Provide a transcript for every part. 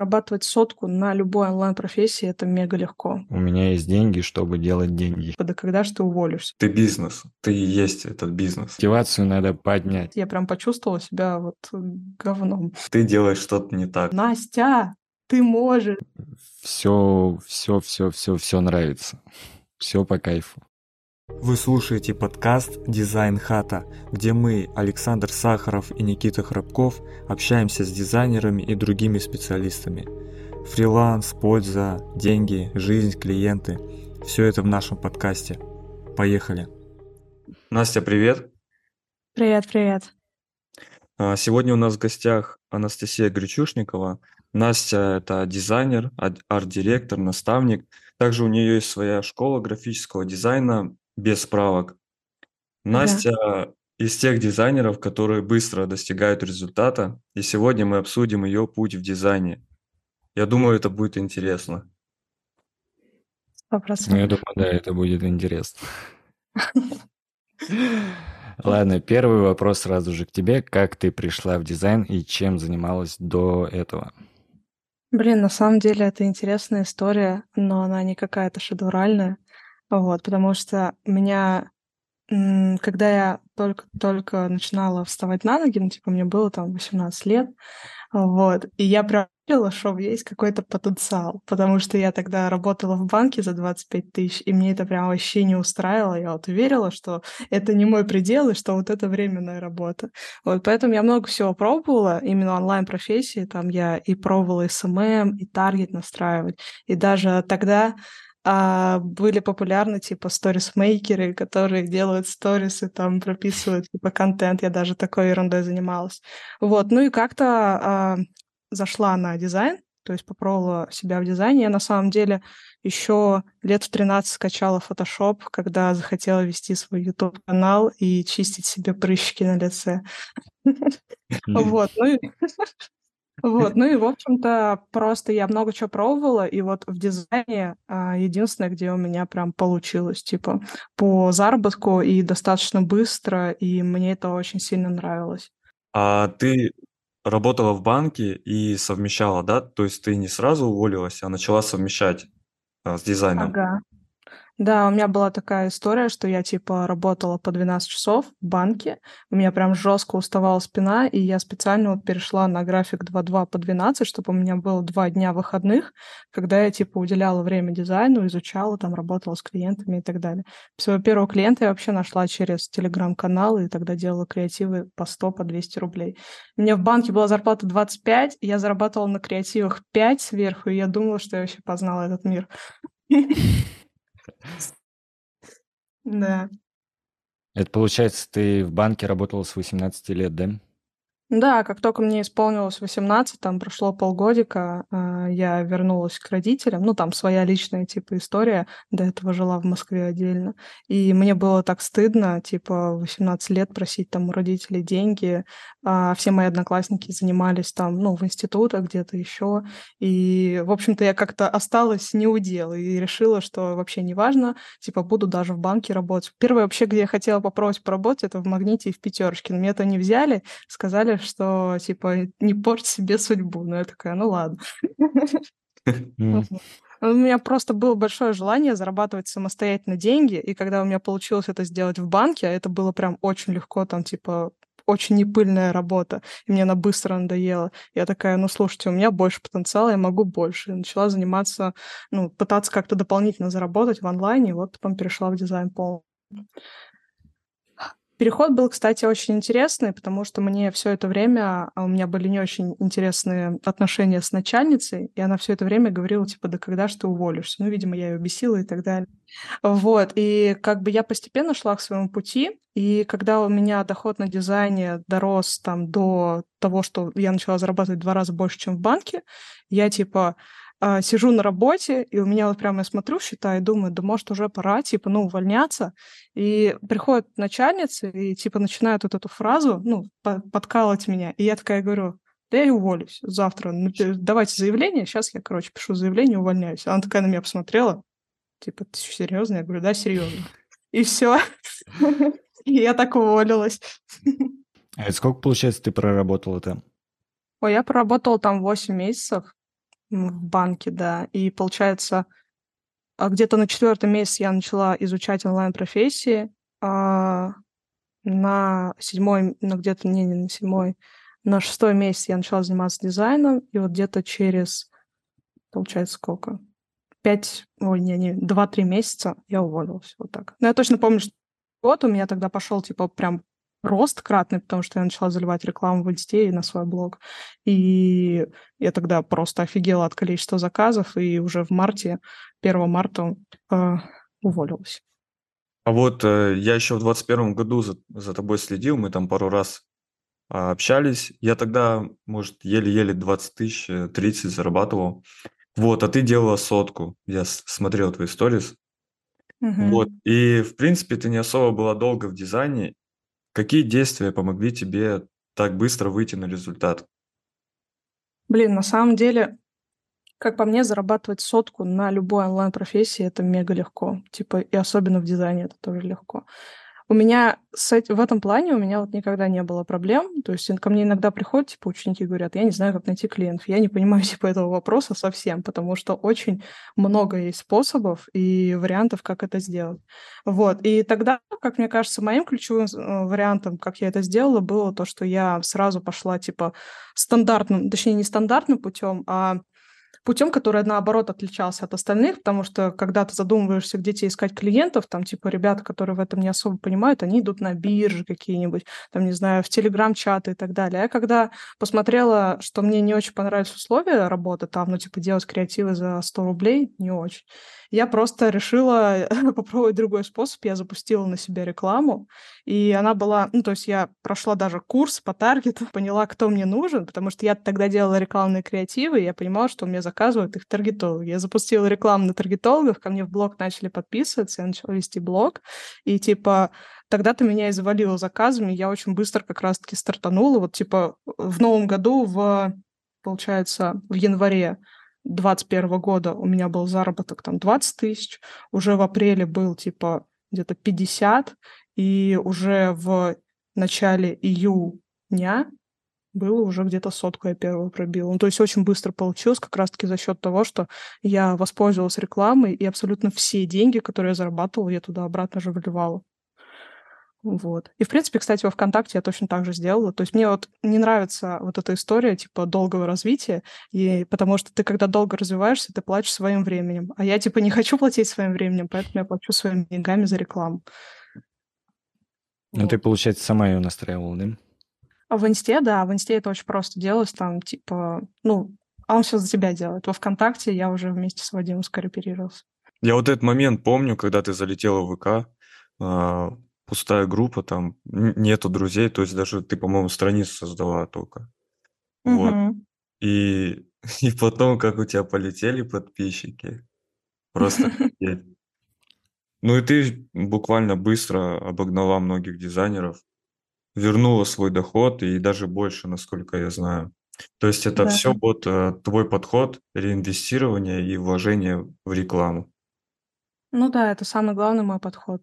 Зарабатывать сотку на любой онлайн-профессии – это мега легко. У меня есть деньги, чтобы делать деньги. Да когда же ты уволишься? Ты бизнес, ты и есть этот бизнес. Мотивацию надо поднять. Я прям почувствовала себя вот говном. Ты делаешь что-то не так. Настя, ты можешь. Все, все, все, все, все нравится. Все по кайфу. Вы слушаете подкаст «Дизайн хата», где мы, Александр Сахаров и Никита Храбков, общаемся с дизайнерами и другими специалистами. Фриланс, польза, деньги, жизнь, клиенты – все это в нашем подкасте. Поехали! Настя, привет! Привет, привет! А, сегодня у нас в гостях Анастасия Гречушникова. Настя – это дизайнер, арт-директор, наставник. Также у нее есть своя школа графического дизайна без справок. Настя да. из тех дизайнеров, которые быстро достигают результата, и сегодня мы обсудим ее путь в дизайне. Я думаю, это будет интересно. Ну, я думаю, да, это будет интересно. Ладно, первый вопрос сразу же к тебе. Как ты пришла в дизайн и чем занималась до этого? Блин, на самом деле это интересная история, но она не какая-то шедевральная. Вот, потому что меня, когда я только-только начинала вставать на ноги, ну, типа, мне было там 18 лет, вот, и я прям верила, что есть какой-то потенциал, потому что я тогда работала в банке за 25 тысяч, и мне это прям вообще не устраивало. Я вот верила, что это не мой предел, и что вот это временная работа. Вот, поэтому я много всего пробовала, именно онлайн-профессии, там я и пробовала SMM, и таргет настраивать, и даже тогда а, были популярны типа сторис-мейкеры, которые делают сторисы, там прописывают типа контент. Я даже такой ерундой занималась. Вот, ну и как-то а, зашла на дизайн, то есть попробовала себя в дизайне. Я на самом деле еще лет в 13 скачала Photoshop, когда захотела вести свой YouTube-канал и чистить себе прыщики на лице. Вот, ну вот, ну и, в общем-то, просто я много чего пробовала, и вот в дизайне а, единственное, где у меня прям получилось, типа, по заработку и достаточно быстро, и мне это очень сильно нравилось. А ты работала в банке и совмещала, да? То есть ты не сразу уволилась, а начала совмещать а, с дизайном? Ага. Да, у меня была такая история, что я типа работала по 12 часов в банке, у меня прям жестко уставала спина, и я специально вот перешла на график 2-2 по 12, чтобы у меня было два дня выходных, когда я типа уделяла время дизайну, изучала, там работала с клиентами и так далее. Своего первого клиента я вообще нашла через телеграм-канал, и тогда делала креативы по 100, по 200 рублей. У меня в банке была зарплата 25, я зарабатывала на креативах 5 сверху, и я думала, что я вообще познала этот мир. Да. Это получается, ты в банке работала с 18 лет, да? Да, как только мне исполнилось 18, там прошло полгодика, а, я вернулась к родителям. Ну, там своя личная, типа, история. До этого жила в Москве отдельно. И мне было так стыдно, типа, 18 лет просить там у родителей деньги. А все мои одноклассники занимались там, ну, в институтах где-то еще. И, в общем-то, я как-то осталась не у дел и решила, что вообще не важно, типа, буду даже в банке работать. Первое вообще, где я хотела попробовать поработать, это в «Магните» и в «Пятерочке». Но меня это не взяли, сказали, что, типа, не порть себе судьбу. Ну, я такая, ну ладно. У меня просто было большое желание зарабатывать самостоятельно деньги, и когда у меня получилось это сделать в банке, это было прям очень легко, там, типа, очень непыльная работа, и мне она быстро надоела. Я такая, ну, слушайте, у меня больше потенциала, я могу больше. И начала заниматься, ну, пытаться как-то дополнительно заработать в онлайне, и вот потом перешла в дизайн полностью. Переход был, кстати, очень интересный, потому что мне все это время, а у меня были не очень интересные отношения с начальницей, и она все это время говорила, типа, да когда же ты уволишься? Ну, видимо, я ее бесила и так далее. Вот, и как бы я постепенно шла к своему пути, и когда у меня доход на дизайне дорос там до того, что я начала зарабатывать в два раза больше, чем в банке, я типа а, сижу на работе, и у меня вот прямо я смотрю, считаю, и думаю, да может уже пора, типа, ну, увольняться. И приходит начальница и, типа, начинает вот эту фразу, ну, подкалывать меня. И я такая говорю, да я уволюсь завтра. Давайте заявление. Сейчас я, короче, пишу заявление, увольняюсь. Она такая на меня посмотрела. Типа, ты серьезно? Я говорю, да, серьезно. И все. И я так уволилась. А сколько, получается, ты проработала там? Ой, я проработала там 8 месяцев. В банке, да. И получается, а, где-то на четвертом месяце я начала изучать онлайн-профессии, а на седьмой, ну где-то, не, не на седьмой, на шестой месяц я начала заниматься дизайном, и вот где-то через, получается, сколько? Пять, ой, не, не, два-три месяца я уволилась, вот так. Но я точно помню, что год у меня тогда пошел, типа, прям рост кратный, потому что я начала заливать рекламу в инсте и на свой блог. И я тогда просто офигела от количества заказов, и уже в марте, 1 марта э, уволилась. А вот э, я еще в 21 году за, за тобой следил, мы там пару раз э, общались. Я тогда, может, еле-еле 20 тысяч, 30 э, зарабатывал. Вот, а ты делала сотку. Я смотрел твои сторис. Угу. Вот, и, в принципе, ты не особо была долго в дизайне, Какие действия помогли тебе так быстро выйти на результат? Блин, на самом деле, как по мне, зарабатывать сотку на любой онлайн-профессии это мега легко. Типа, и особенно в дизайне это тоже легко. У меня с этим, в этом плане у меня вот никогда не было проблем. То есть ко мне иногда приходят, типа, ученики говорят, я не знаю, как найти клиентов. Я не понимаю, типа, этого вопроса совсем, потому что очень много есть способов и вариантов, как это сделать. Вот. И тогда, как мне кажется, моим ключевым э, вариантом, как я это сделала, было то, что я сразу пошла, типа, стандартным, точнее, не стандартным путем, а путем, который, наоборот, отличался от остальных, потому что когда ты задумываешься, где тебе искать клиентов, там, типа, ребята, которые в этом не особо понимают, они идут на биржи какие-нибудь, там, не знаю, в телеграм-чаты и так далее. А когда посмотрела, что мне не очень понравились условия работы там, ну, типа, делать креативы за 100 рублей, не очень я просто решила попробовать другой способ. Я запустила на себя рекламу, и она была... Ну, то есть я прошла даже курс по таргету, поняла, кто мне нужен, потому что я тогда делала рекламные креативы, и я понимала, что меня заказывают их таргетологи. Я запустила рекламу на таргетологов, ко мне в блог начали подписываться, я начала вести блог, и типа тогда-то меня и завалило заказами, я очень быстро как раз-таки стартанула. Вот типа в новом году, в, получается, в январе 2021 года у меня был заработок там 20 тысяч, уже в апреле был типа где-то 50, и уже в начале июня было уже где-то сотку я первую пробила. Ну, то есть очень быстро получилось, как раз-таки за счет того, что я воспользовалась рекламой, и абсолютно все деньги, которые я зарабатывала, я туда обратно же выливала. Вот. И, в принципе, кстати, во ВКонтакте я точно так же сделала. То есть мне вот не нравится вот эта история, типа, долгого развития, и потому что ты, когда долго развиваешься, ты платишь своим временем. А я, типа, не хочу платить своим временем, поэтому я плачу своими деньгами за рекламу. Ну, вот. ты, получается, сама ее настраивала, да? А в Инсте, да, в Инсте это очень просто делалось, там, типа, ну, а он все за тебя делает. Во ВКонтакте я уже вместе с Вадимом скооперировался. Я вот этот момент помню, когда ты залетела в ВК, а, пустая группа, там нету друзей, то есть даже ты, по-моему, страницу создала только. Вот. И, и потом, как у тебя полетели подписчики. Просто Ну и ты буквально быстро обогнала многих дизайнеров, вернула свой доход и даже больше, насколько я знаю. То есть это Да. все вот э, твой подход, реинвестирование и вложение в рекламу. Ну да, это самый главный мой подход.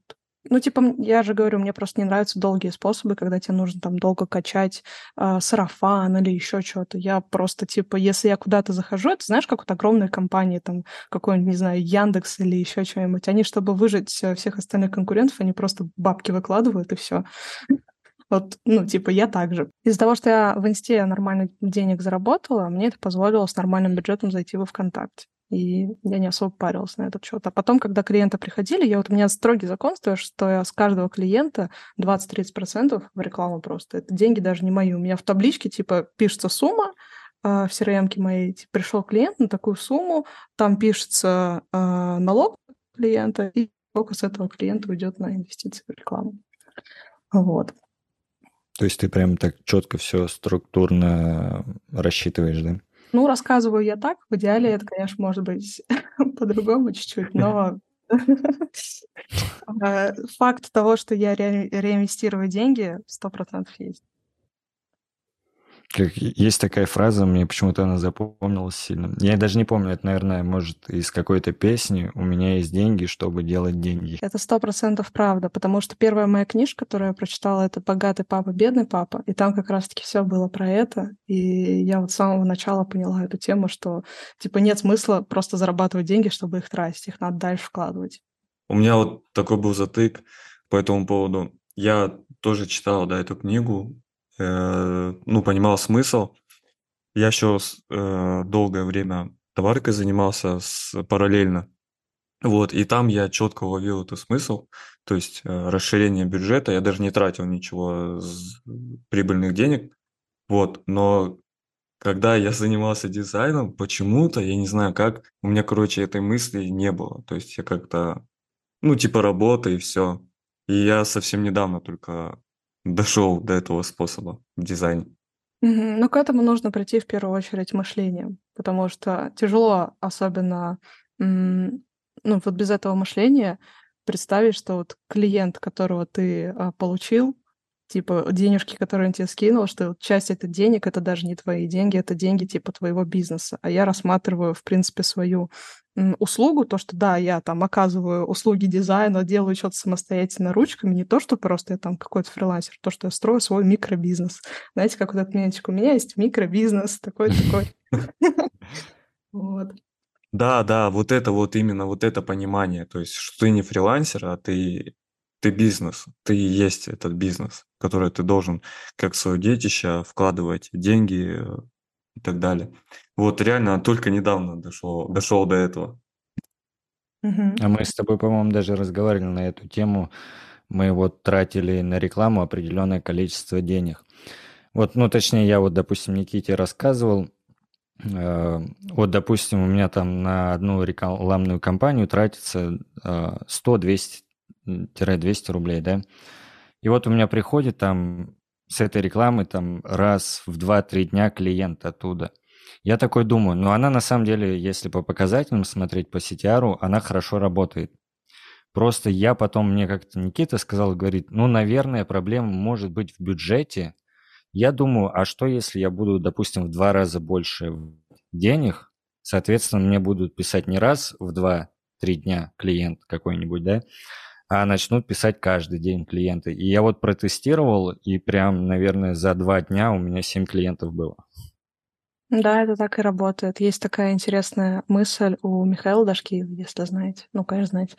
Ну, типа, я же говорю, мне просто не нравятся долгие способы, когда тебе нужно там долго качать э, сарафан или еще что-то. Я просто, типа, если я куда-то захожу, это знаешь, как вот огромные компании, там, какой-нибудь, не знаю, Яндекс или еще что-нибудь, они, чтобы выжить э, всех остальных конкурентов, они просто бабки выкладывают, и все. Вот, ну, типа, я так же. Из-за того, что я в Инсте нормально денег заработала, мне это позволило с нормальным бюджетом зайти во ВКонтакте и я не особо парилась на этот счет. А потом, когда клиенты приходили, я вот у меня строгий закон стоит, что я с каждого клиента 20-30% в рекламу просто. Это деньги даже не мои. У меня в табличке типа пишется сумма, э, в crm моей типа, пришел клиент на такую сумму, там пишется э, налог клиента, и сколько с этого клиента уйдет на инвестиции в рекламу. Вот. То есть ты прям так четко все структурно рассчитываешь, да? Ну, рассказываю я так. В идеале это, конечно, может быть по-другому чуть-чуть, но э, факт того, что я реинвестирую деньги, сто процентов есть. Как есть такая фраза, мне почему-то она запомнилась сильно. Я даже не помню, это, наверное, может, из какой-то песни «У меня есть деньги, чтобы делать деньги». Это сто процентов правда, потому что первая моя книжка, которую я прочитала, это «Богатый папа, бедный папа», и там как раз-таки все было про это, и я вот с самого начала поняла эту тему, что, типа, нет смысла просто зарабатывать деньги, чтобы их тратить, их надо дальше вкладывать. У меня вот такой был затык по этому поводу. Я тоже читал, да, эту книгу, ну, понимал смысл. Я еще э, долгое время товаркой занимался с, параллельно. Вот, и там я четко уловил этот смысл, то есть э, расширение бюджета. Я даже не тратил ничего с прибыльных денег. Вот, но когда я занимался дизайном, почему-то, я не знаю как, у меня, короче, этой мысли не было. То есть я как-то, ну, типа работа и все. И я совсем недавно только дошел до этого способа в дизайне. Мгм. Ну, к этому нужно прийти в первую очередь мышлением, потому что тяжело, особенно, ну, вот без этого мышления представить, что вот клиент, которого ты а, получил, типа денежки, которые он тебе скинул, что часть этих денег это даже не твои деньги, это деньги типа твоего бизнеса. А я рассматриваю, в принципе, свою услугу, то, что да, я там оказываю услуги дизайна, делаю что-то самостоятельно ручками, не то, что просто я там какой-то фрилансер, то, что я строю свой микробизнес. Знаете, как вот этот мемчик, у меня есть микробизнес, такой-такой. Вот. Да, да, вот это вот именно вот это понимание, то есть, что ты не фрилансер, а ты ты бизнес, ты и есть этот бизнес, который ты должен как свое детище вкладывать деньги э, и так далее. Вот реально только недавно дошел, дошел до этого. А мы с тобой, по-моему, даже разговаривали на эту тему. Мы вот тратили на рекламу определенное количество денег. Вот, ну, точнее, я вот, допустим, Никите рассказывал, э, вот, допустим, у меня там на одну рекламную кампанию тратится 100-200 200 рублей, да. И вот у меня приходит там с этой рекламы там раз в 2-3 дня клиент оттуда. Я такой думаю, ну она на самом деле, если по показателям смотреть по CTR, она хорошо работает. Просто я потом, мне как-то Никита сказал, говорит, ну, наверное, проблема может быть в бюджете. Я думаю, а что если я буду, допустим, в два раза больше денег, соответственно, мне будут писать не раз в два-три дня клиент какой-нибудь, да, а начнут писать каждый день клиенты. И я вот протестировал, и прям, наверное, за два дня у меня семь клиентов было. Да, это так и работает. Есть такая интересная мысль у Михаила Дашкиева, если знаете. Ну, конечно, знаете.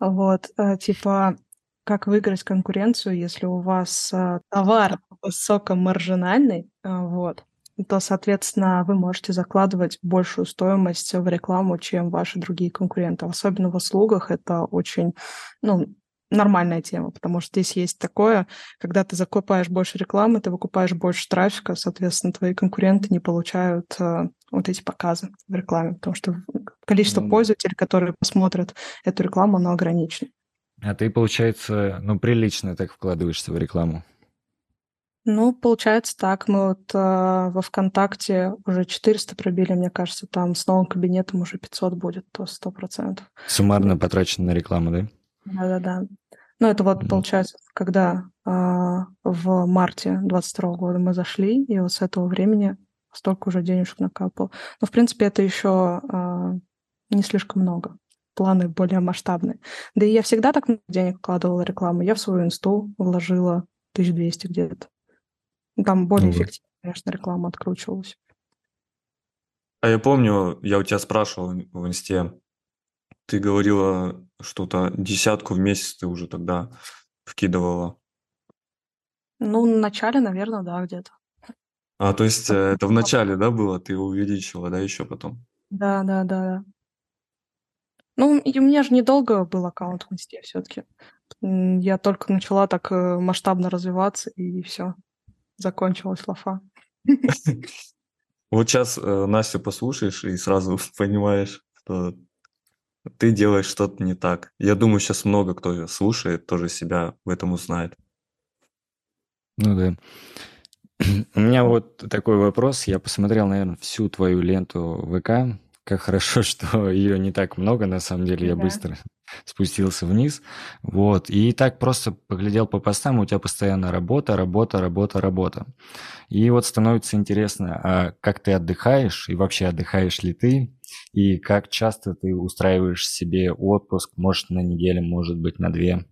Вот, э, типа, как выиграть конкуренцию, если у вас э, товар высокомаржинальный, э, вот, то, соответственно, вы можете закладывать большую стоимость в рекламу, чем ваши другие конкуренты. Особенно в услугах это очень, ну, нормальная тема, потому что здесь есть такое, когда ты закупаешь больше рекламы, ты выкупаешь больше трафика, соответственно, твои конкуренты не получают э, вот эти показы в рекламе, потому что количество mm. пользователей, которые посмотрят эту рекламу, оно ограничено. А ты, получается, ну, прилично так вкладываешься в рекламу. Ну, получается так. Мы вот э, во ВКонтакте уже 400 пробили, мне кажется, там с новым кабинетом уже 500 будет, то 100%. Суммарно потрачено на рекламу, да? Да-да-да. Ну, это вот, получается, когда э, в марте 22 года мы зашли, и вот с этого времени столько уже денежек накапало. Но, в принципе, это еще э, не слишком много. Планы более масштабные. Да и я всегда так много денег вкладывала в рекламу. Я в свою инсту вложила 1200 где-то. Там более ну, эффективно, конечно, реклама откручивалась. А я помню, я у тебя спрашивал в инсте, ты говорила что-то десятку в месяц ты уже тогда вкидывала. Ну, в начале, наверное, да, где-то. А, то есть э, это в начале, да, было? Ты увеличила, да, еще потом? Да, да, да, да. Ну, и у меня же недолго был аккаунт в инсте все-таки. Я только начала так э, масштабно развиваться, и все закончилась лафа. Вот сейчас э, Настю послушаешь и сразу понимаешь, что ты делаешь что-то не так. Я думаю, сейчас много кто слушает, тоже себя в этом узнает. Ну да. У меня вот такой вопрос. Я посмотрел, наверное, всю твою ленту ВК, Как хорошо, что ее не так много, на самом деле, я быстро спустился вниз. Вот. И так просто поглядел по постам, у тебя постоянно работа, работа, работа, работа. И вот становится интересно, а как ты отдыхаешь, и вообще отдыхаешь ли ты, и как часто ты устраиваешь себе отпуск, может, на неделю, может быть, на две.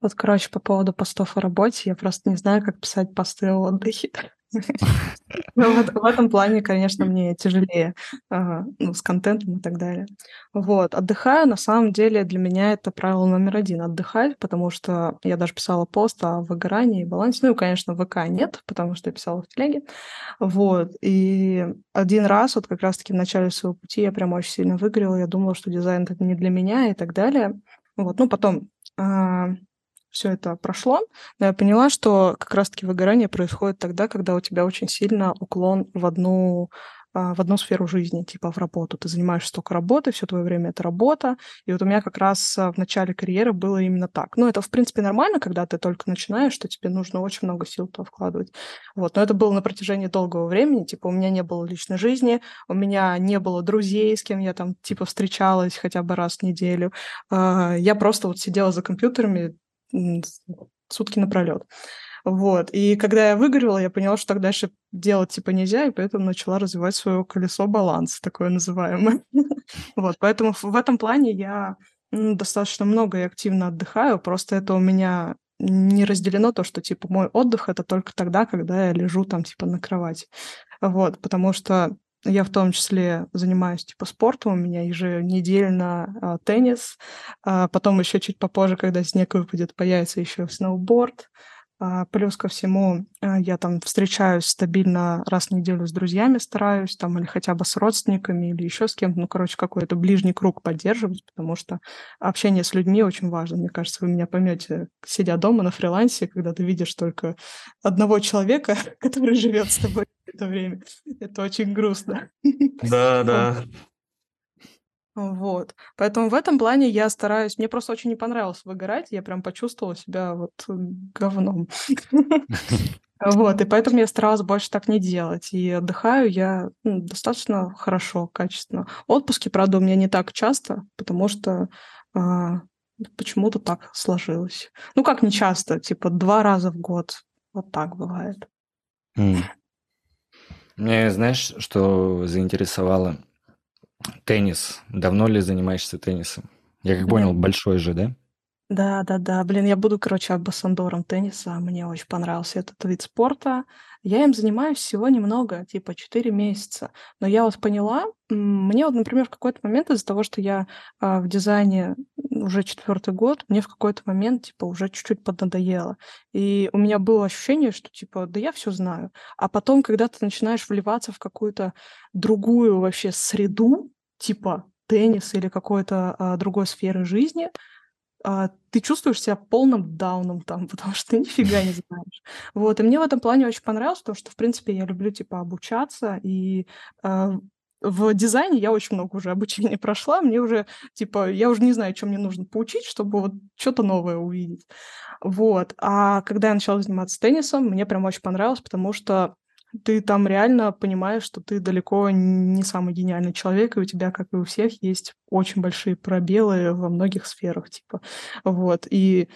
Вот, короче, по поводу постов о работе, я просто не знаю, как писать посты о отдыхе. Ну, в этом плане, конечно, мне тяжелее ну, с контентом и так далее. Вот. Отдыхаю, на самом деле, для меня это правило номер один — отдыхать, потому что я даже писала пост о выгорании и балансе. Ну конечно, ВК нет, потому что я писала в телеге. Вот. И один раз, вот как раз-таки в начале своего пути, я прям очень сильно выгорела. Я думала, что дизайн — это не для меня и так далее. Вот. Ну, потом а, все это прошло, но я поняла, что как раз-таки выгорание происходит тогда, когда у тебя очень сильно уклон в одну а, в одну сферу жизни, типа в работу. Ты занимаешься только работой, все твое время это работа. И вот у меня как раз а, в начале карьеры было именно так. Ну, это, в принципе, нормально, когда ты только начинаешь, что тебе нужно очень много сил туда вкладывать. Вот. Но это было на протяжении долгого времени. Типа у меня не было личной жизни, у меня не было друзей, с кем я там, типа, встречалась хотя бы раз в неделю. А, я просто вот сидела за компьютерами, сутки напролет. Вот. И когда я выгорела, я поняла, что так дальше делать типа нельзя, и поэтому начала развивать свое колесо баланса, такое называемое. Вот. Поэтому в этом плане я достаточно много и активно отдыхаю, просто это у меня не разделено то, что типа мой отдых это только тогда, когда я лежу там типа на кровати. Вот, потому что я в том числе занимаюсь типа спортом, у меня еженедельно а, теннис, а потом еще чуть попозже, когда снег выпадет, появится еще сноуборд. А, плюс ко всему, а, я там встречаюсь стабильно раз в неделю с друзьями, стараюсь там или хотя бы с родственниками, или еще с кем-то, ну, короче, какой-то ближний круг поддерживать, потому что общение с людьми очень важно. Мне кажется, вы меня поймете, сидя дома на фрилансе, когда ты видишь только одного человека, который живет с тобой это время. Это очень грустно. Да, да. Вот. Поэтому в этом плане я стараюсь... Мне просто очень не понравилось выгорать. Я прям почувствовала себя вот говном. Вот, и поэтому я старалась больше так не делать. И отдыхаю я ну, достаточно хорошо, качественно. Отпуски, правда, у меня не так часто, потому что а, почему-то так сложилось. Ну, как не часто, типа два раза в год. Вот так бывает. Mm. Мне, знаешь, что заинтересовало? Теннис. Давно ли занимаешься теннисом? Я как понял, большой же, да? Да, да, да. Блин, я буду, короче, амбассадором тенниса. Мне очень понравился этот вид спорта. Я им занимаюсь всего немного, типа 4 месяца. Но я вот поняла, мне вот, например, в какой-то момент из-за того, что я а, в дизайне уже четвертый год, мне в какой-то момент, типа, уже чуть-чуть поднадоело. И у меня было ощущение, что, типа, да я все знаю. А потом, когда ты начинаешь вливаться в какую-то другую вообще среду, типа теннис или какой-то а, другой сферы жизни, а, ты чувствуешь себя полным дауном там, потому что ты нифига не знаешь. Вот, и мне в этом плане очень понравилось, потому что, в принципе, я люблю, типа, обучаться, и э, в дизайне я очень много уже обучения прошла, мне уже, типа, я уже не знаю, что мне нужно поучить, чтобы вот что-то новое увидеть. Вот, а когда я начала заниматься теннисом, мне прям очень понравилось, потому что ты там реально понимаешь, что ты далеко не самый гениальный человек, и у тебя, как и у всех, есть очень большие пробелы во многих сферах, типа. Вот. И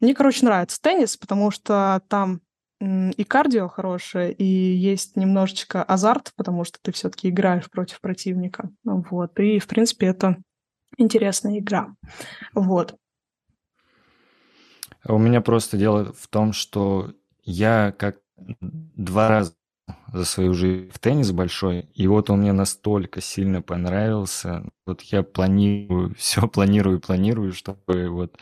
мне, короче, нравится теннис, потому что там и кардио хорошее, и есть немножечко азарт, потому что ты все-таки играешь против противника. Вот. И, в принципе, это интересная игра. Вот. У меня просто дело в том, что я как два раза за свою жизнь в теннис большой, и вот он мне настолько сильно понравился. Вот я планирую, все планирую, планирую, чтобы вот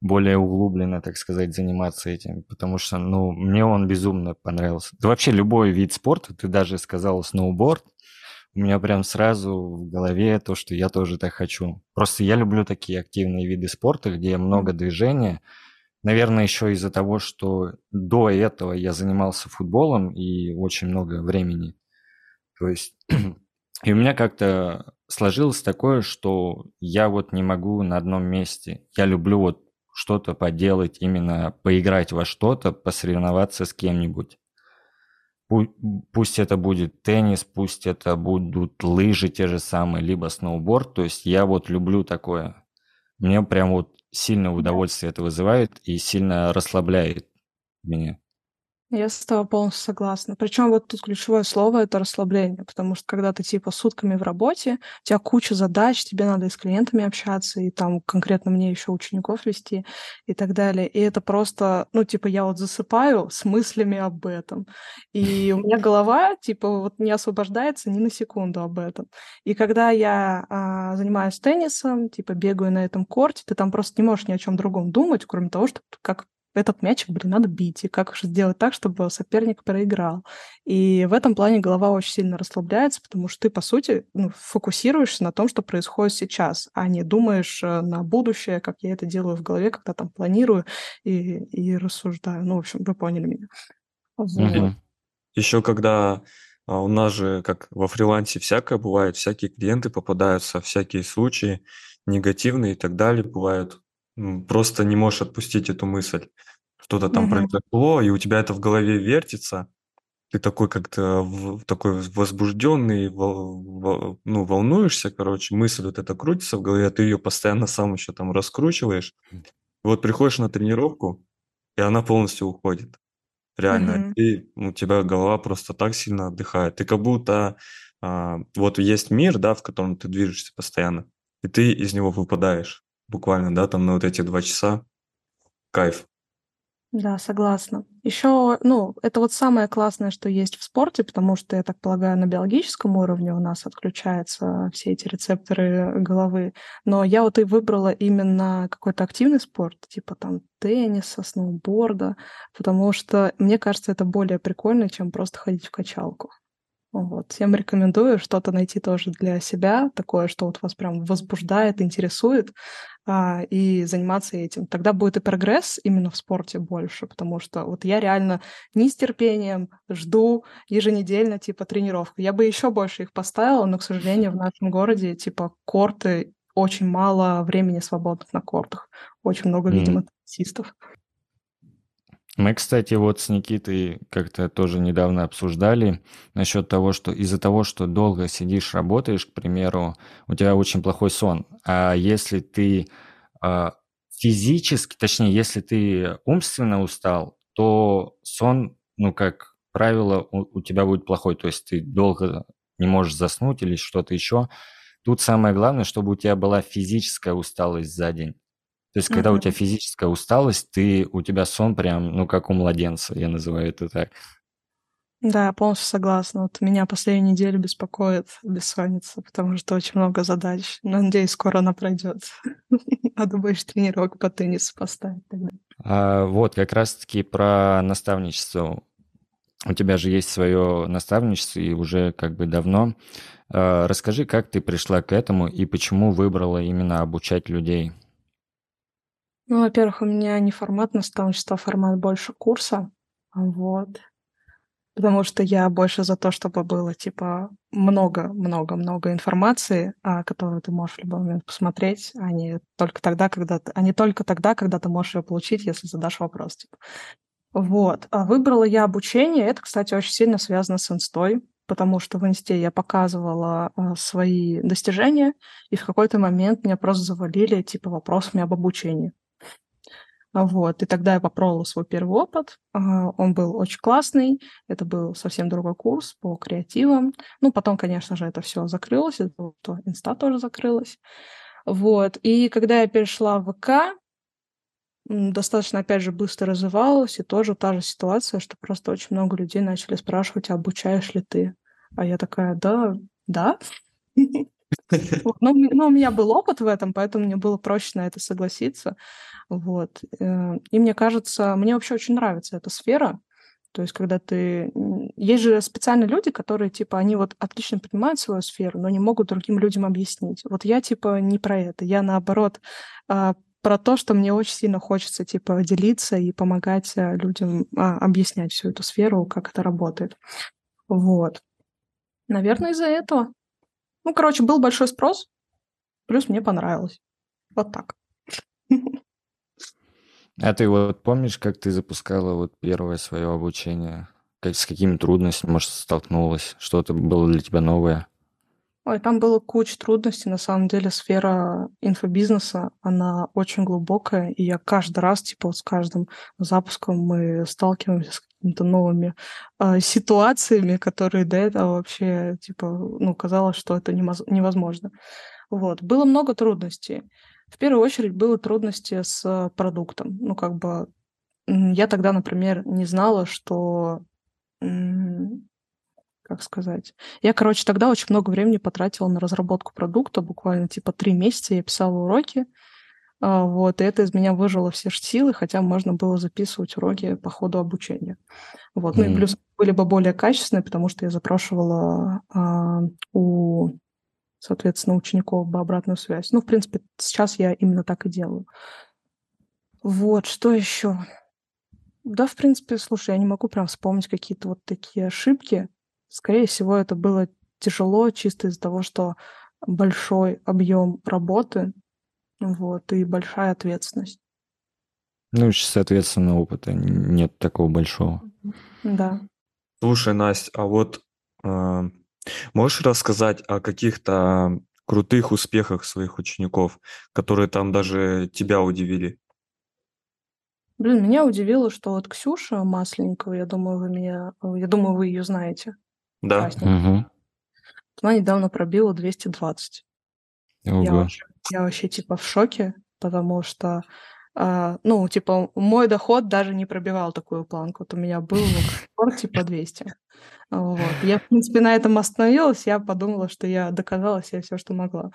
более углубленно, так сказать, заниматься этим, потому что, ну, мне он безумно понравился. Да вообще любой вид спорта, ты даже сказал сноуборд, у меня прям сразу в голове то, что я тоже так хочу. Просто я люблю такие активные виды спорта, где много движения, Наверное, еще из-за того, что до этого я занимался футболом и очень много времени. То есть, и у меня как-то сложилось такое, что я вот не могу на одном месте. Я люблю вот что-то поделать, именно поиграть во что-то, посоревноваться с кем-нибудь. пусть это будет теннис, пусть это будут лыжи те же самые, либо сноуборд. То есть я вот люблю такое. Мне прям вот сильно удовольствие это вызывает и сильно расслабляет меня. Я с тобой полностью согласна. Причем вот тут ключевое слово это расслабление, потому что когда ты типа сутками в работе, у тебя куча задач, тебе надо и с клиентами общаться, и там конкретно мне еще учеников вести и так далее. И это просто, ну, типа, я вот засыпаю с мыслями об этом. И у меня голова, типа, вот не освобождается ни на секунду об этом. И когда я а, занимаюсь теннисом, типа, бегаю на этом корте, ты там просто не можешь ни о чем другом думать, кроме того, что как этот мячик, блин, надо бить, и как же сделать так, чтобы соперник проиграл. И в этом плане голова очень сильно расслабляется, потому что ты, по сути, ну, фокусируешься на том, что происходит сейчас, а не думаешь э, на будущее, как я это делаю в голове, когда там планирую и, и рассуждаю. Ну, в общем, вы поняли меня. Вот. Угу. Еще когда а, у нас же, как во фрилансе, всякое бывает, всякие клиенты попадаются, всякие случаи негативные и так далее бывают просто не можешь отпустить эту мысль. Что-то там Мгм. произошло, и у тебя это в голове вертится. Ты такой как-то такой возбужденный, вол- ну, волнуешься, короче, мысль вот эта крутится в голове, а ты ее постоянно сам еще там раскручиваешь. Вот приходишь на тренировку, и она полностью уходит. Реально. Мгм. И у тебя голова просто так сильно отдыхает. Ты как будто а, вот есть мир, да, в котором ты движешься постоянно, и ты из него выпадаешь буквально, да, там на вот эти два часа. Кайф. Да, согласна. Еще, ну, это вот самое классное, что есть в спорте, потому что, я так полагаю, на биологическом уровне у нас отключаются все эти рецепторы головы. Но я вот и выбрала именно какой-то активный спорт, типа там тенниса, сноуборда, потому что мне кажется, это более прикольно, чем просто ходить в качалку. Вот. Всем рекомендую что-то найти тоже для себя, такое, что вот вас прям возбуждает, интересует, а, и заниматься этим. Тогда будет и прогресс именно в спорте больше, потому что вот я реально не с терпением жду еженедельно типа тренировку. Я бы еще больше их поставила, но, к сожалению, в нашем городе типа корты очень мало времени свободных на кортах. Очень много, видимо, теннисистов. Мы, кстати, вот с Никитой как-то тоже недавно обсуждали насчет того, что из-за того, что долго сидишь, работаешь, к примеру, у тебя очень плохой сон. А если ты э, физически, точнее, если ты умственно устал, то сон, ну, как правило, у, у тебя будет плохой. То есть ты долго не можешь заснуть или что-то еще. Тут самое главное, чтобы у тебя была физическая усталость за день. То есть, когда у тебя физическая усталость, ты, у тебя сон прям, ну, как у младенца, я называю это так. Да, я полностью согласна. Вот меня последнюю неделю беспокоит бессонница, потому что очень много задач. Но, надеюсь, скоро она пройдет. Надо больше тренировок по теннису поставить тогда. А, вот, как раз-таки про наставничество. У тебя же есть свое наставничество, и уже как бы давно. А, расскажи, как ты пришла к этому и почему выбрала именно обучать людей? Ну, во-первых, у меня не формат наставничества, а формат больше курса. Вот. Потому что я больше за то, чтобы было, типа, много-много-много информации, а, которую ты можешь в любой момент посмотреть, а не только тогда, когда ты, а не только тогда, когда ты можешь ее получить, если задашь вопрос. Типа. Вот. А выбрала я обучение. Это, кстати, очень сильно связано с инстой, потому что в инсте я показывала а, свои достижения, и в какой-то момент меня просто завалили, типа, вопросами об обучении. Вот. И тогда я попробовала свой первый опыт. А, он был очень классный. Это был совсем другой курс по креативам. Ну, потом, конечно же, это все закрылось. То инста тоже закрылась. Вот. И когда я перешла в ВК, достаточно, опять же, быстро развивалась, и тоже та же ситуация, что просто очень много людей начали спрашивать, а обучаешь ли ты? А я такая, да, да. Но, но у меня был опыт в этом, поэтому мне было проще на это согласиться. Вот. Э, и мне кажется, мне вообще очень нравится эта сфера. То есть, когда ты... Есть же специальные люди, которые, типа, они вот отлично понимают свою сферу, но не могут другим людям объяснить. Вот я, типа, не про это. Я, наоборот, а, про то, что мне очень сильно хочется, типа, делиться и помогать э, людям а, объяснять всю эту сферу, как это работает. Вот. Наверное, из-за этого. Ну, короче, был большой спрос, плюс мне понравилось. Вот так. А ты вот помнишь, как ты запускала вот первое свое обучение? Как, с какими трудностями, может, столкнулась? Что-то было для тебя новое? Ой, там было куча трудностей. На самом деле сфера инфобизнеса, она очень глубокая, и я каждый раз, типа, вот с каждым запуском мы сталкиваемся с какими-то новыми э, ситуациями, которые до этого вообще, типа, ну, казалось, что это невозможно. Вот. Было много трудностей. В первую очередь было трудности с продуктом. Ну, как бы я тогда, например, не знала, что как сказать. Я, короче, тогда очень много времени потратила на разработку продукта, буквально типа три месяца я писала уроки, а, вот, и это из меня выжило все силы, хотя можно было записывать уроки по ходу обучения. Вот, mm. ну и плюс были бы более качественные, потому что я запрашивала а, у, соответственно, учеников бы обратную связь. Ну, в принципе, сейчас я именно так и делаю. Вот, что еще? Да, в принципе, слушай, я не могу прям вспомнить какие-то вот такие ошибки. Скорее всего, это было тяжело чисто из-за того, что большой объем работы, вот, и большая ответственность. Ну, соответственно, опыта нет такого большого. Да. Слушай, Настя, а вот э, можешь рассказать о каких-то крутых успехах своих учеников, которые там даже тебя удивили? Блин, меня удивило, что вот Ксюша Масленникова, я думаю, вы меня, я думаю, вы ее знаете. Да. Угу. Она недавно пробила 220. Я вообще, я вообще типа в шоке, потому что ну, типа, мой доход даже не пробивал такую планку. Вот у меня был ну, типа 200. Вот. Я, в принципе, на этом остановилась. Я подумала, что я доказала себе все, что могла.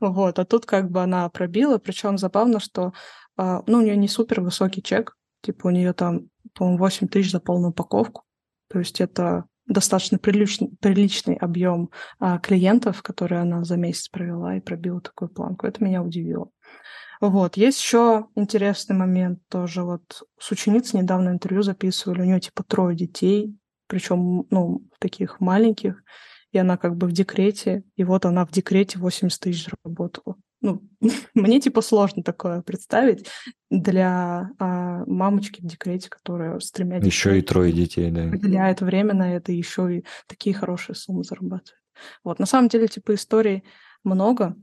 вот. А тут как бы она пробила. Причем забавно, что а, ну, у нее не супер высокий чек, типа у нее там, по-моему, 8 тысяч за полную упаковку. То есть это достаточно приличный, приличный объем а, клиентов, которые она за месяц провела и пробила такую планку. Это меня удивило. Вот. Есть еще интересный момент тоже. Вот с ученицей недавно интервью записывали. У нее типа трое детей, причем, ну, таких маленьких. И она как бы в декрете. И вот она в декрете 80 тысяч работала ну, мне типа сложно такое представить для а, мамочки в декрете, которая с тремя детьми. Еще и трое детей, да. Выделяет время на это, еще и такие хорошие суммы зарабатывает. Вот, на самом деле, типа, историй много.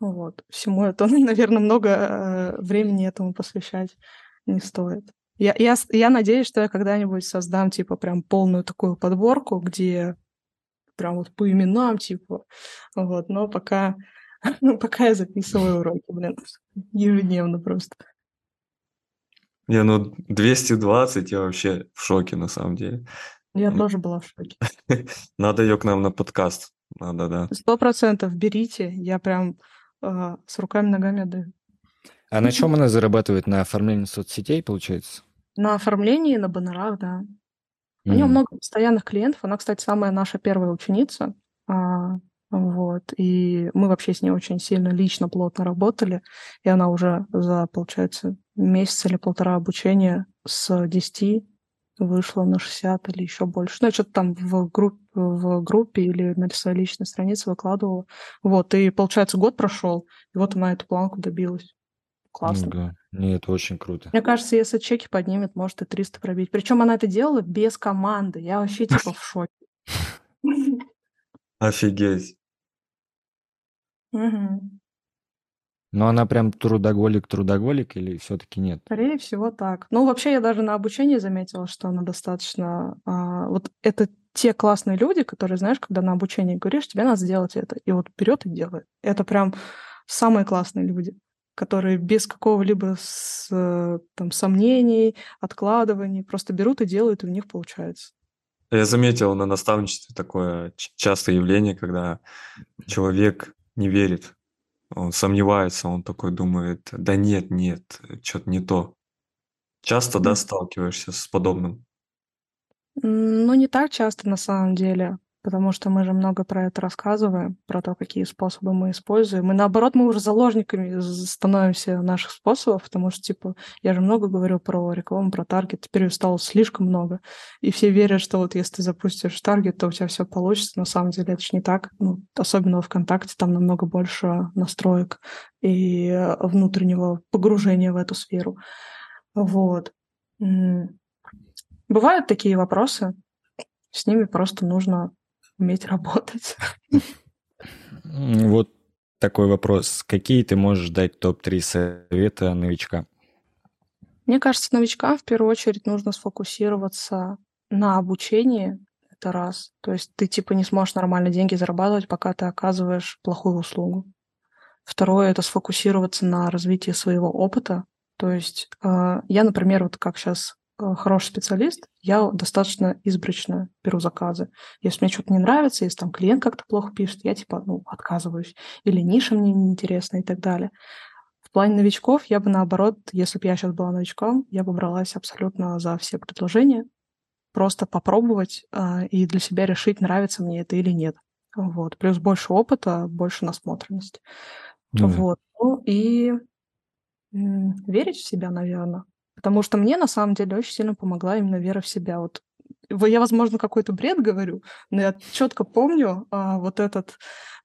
Вот, всему это, наверное, много э, времени этому посвящать не стоит. Я, я, я надеюсь, что я когда-нибудь создам, типа, прям полную такую подборку, где прям вот по именам, типа, вот, но пока Ну, пока я записываю уроки, блин, ежедневно просто. Не, ну 220 я вообще в шоке на самом деле. Я тоже была в шоке. Надо ее к нам на подкаст. Надо, да. Сто процентов берите. Я прям с руками ногами отдаю. А на чем она зарабатывает? На оформлении соцсетей, получается? На оформлении, на баннерах, да. У нее много постоянных клиентов. Она, кстати, самая наша первая ученица. А, вот. И мы вообще с ней очень сильно лично, плотно работали. И она уже за, получается, месяц или полтора обучения с 10 вышла на 60 или еще больше. Ну, я что-то там в, групп, в группе или на своей личной странице выкладывала. Вот, и, получается, год прошел, и вот она эту планку добилась. Классно. Ну, да. Нет, это очень круто. Мне кажется, если чеки поднимет, может и 300 пробить. Причем она это делала без команды. Я вообще типа в шоке. Офигеть. Но она прям трудоголик-трудоголик или все-таки нет? Скорее всего, так. Ну, вообще, я даже на обучении заметила, что она достаточно... а, вот это те классные люди, которые, знаешь, когда на обучении говоришь, тебе надо сделать это, и вот берет и делает. Это прям самые классные люди, которые без какого-либо с, там, сомнений, откладываний просто берут и делают, и у них получается. Я заметил на наставничестве такое частое явление, когда человек не верит, он сомневается, он такой думает, да нет, нет, что-то не то. Часто, да, сталкиваешься с подобным? Ну, не так часто на самом деле потому что мы же много про это рассказываем, про то, какие способы мы используем. И наоборот, мы уже заложниками становимся наших способов, потому что, типа, я же много говорю про рекламу, про таргет, теперь стало слишком много. И все верят, что вот если ты запустишь таргет, то у тебя все получится. На самом деле это же не так. Ну, особенно ВКонтакте, там намного больше настроек и внутреннего погружения в эту сферу. Вот. Бывают такие вопросы, с ними просто нужно уметь работать. Вот такой вопрос. Какие ты можешь дать топ-3 совета новичка? Мне кажется, новичкам в первую очередь нужно сфокусироваться на обучении, это раз. То есть ты типа не сможешь нормально деньги зарабатывать, пока ты оказываешь плохую услугу. Второе — это сфокусироваться на развитии своего опыта. То есть э, я, например, вот как сейчас хороший специалист, я достаточно избрачно беру заказы. Если мне что-то не нравится, если там клиент как-то плохо пишет, я типа, ну, отказываюсь. Или ниша мне неинтересна и так далее. В плане новичков я бы наоборот, если бы я сейчас была новичком, я бы бралась абсолютно за все предложения, просто попробовать э, и для себя решить, нравится мне это или нет. Вот. Плюс больше опыта, больше насмотренности. Ну, вот. Ну и верить в себя, наверное. Потому что мне на самом деле очень сильно помогла именно вера в себя. Вот я, возможно, какой-то бред говорю, но я четко помню а, вот этот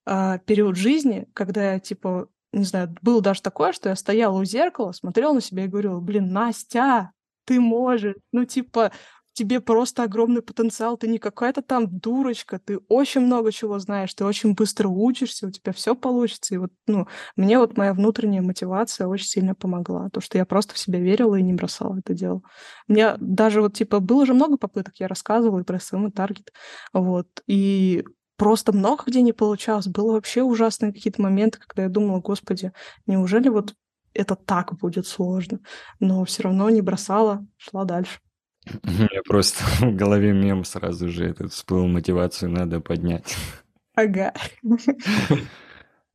а, период жизни, когда я типа не знаю, было даже такое, что я стояла у зеркала, смотрела на себя и говорила, блин, Настя, ты можешь. Ну, типа, тебе просто огромный потенциал, ты не какая-то там дурочка, ты очень много чего знаешь, ты очень быстро учишься, у тебя все получится. И вот, ну, мне вот моя внутренняя мотивация очень сильно помогла, то, что я просто в себя верила и не бросала это дело. Мне даже вот, типа, было же много попыток, я рассказывала и про СМ, таргет, вот, и просто много где не получалось. Было вообще ужасные какие-то моменты, когда я думала, господи, неужели вот это так будет сложно? Но все равно не бросала, шла дальше. Меня просто в голове мем сразу же этот всплыл, мотивацию надо поднять. Ага.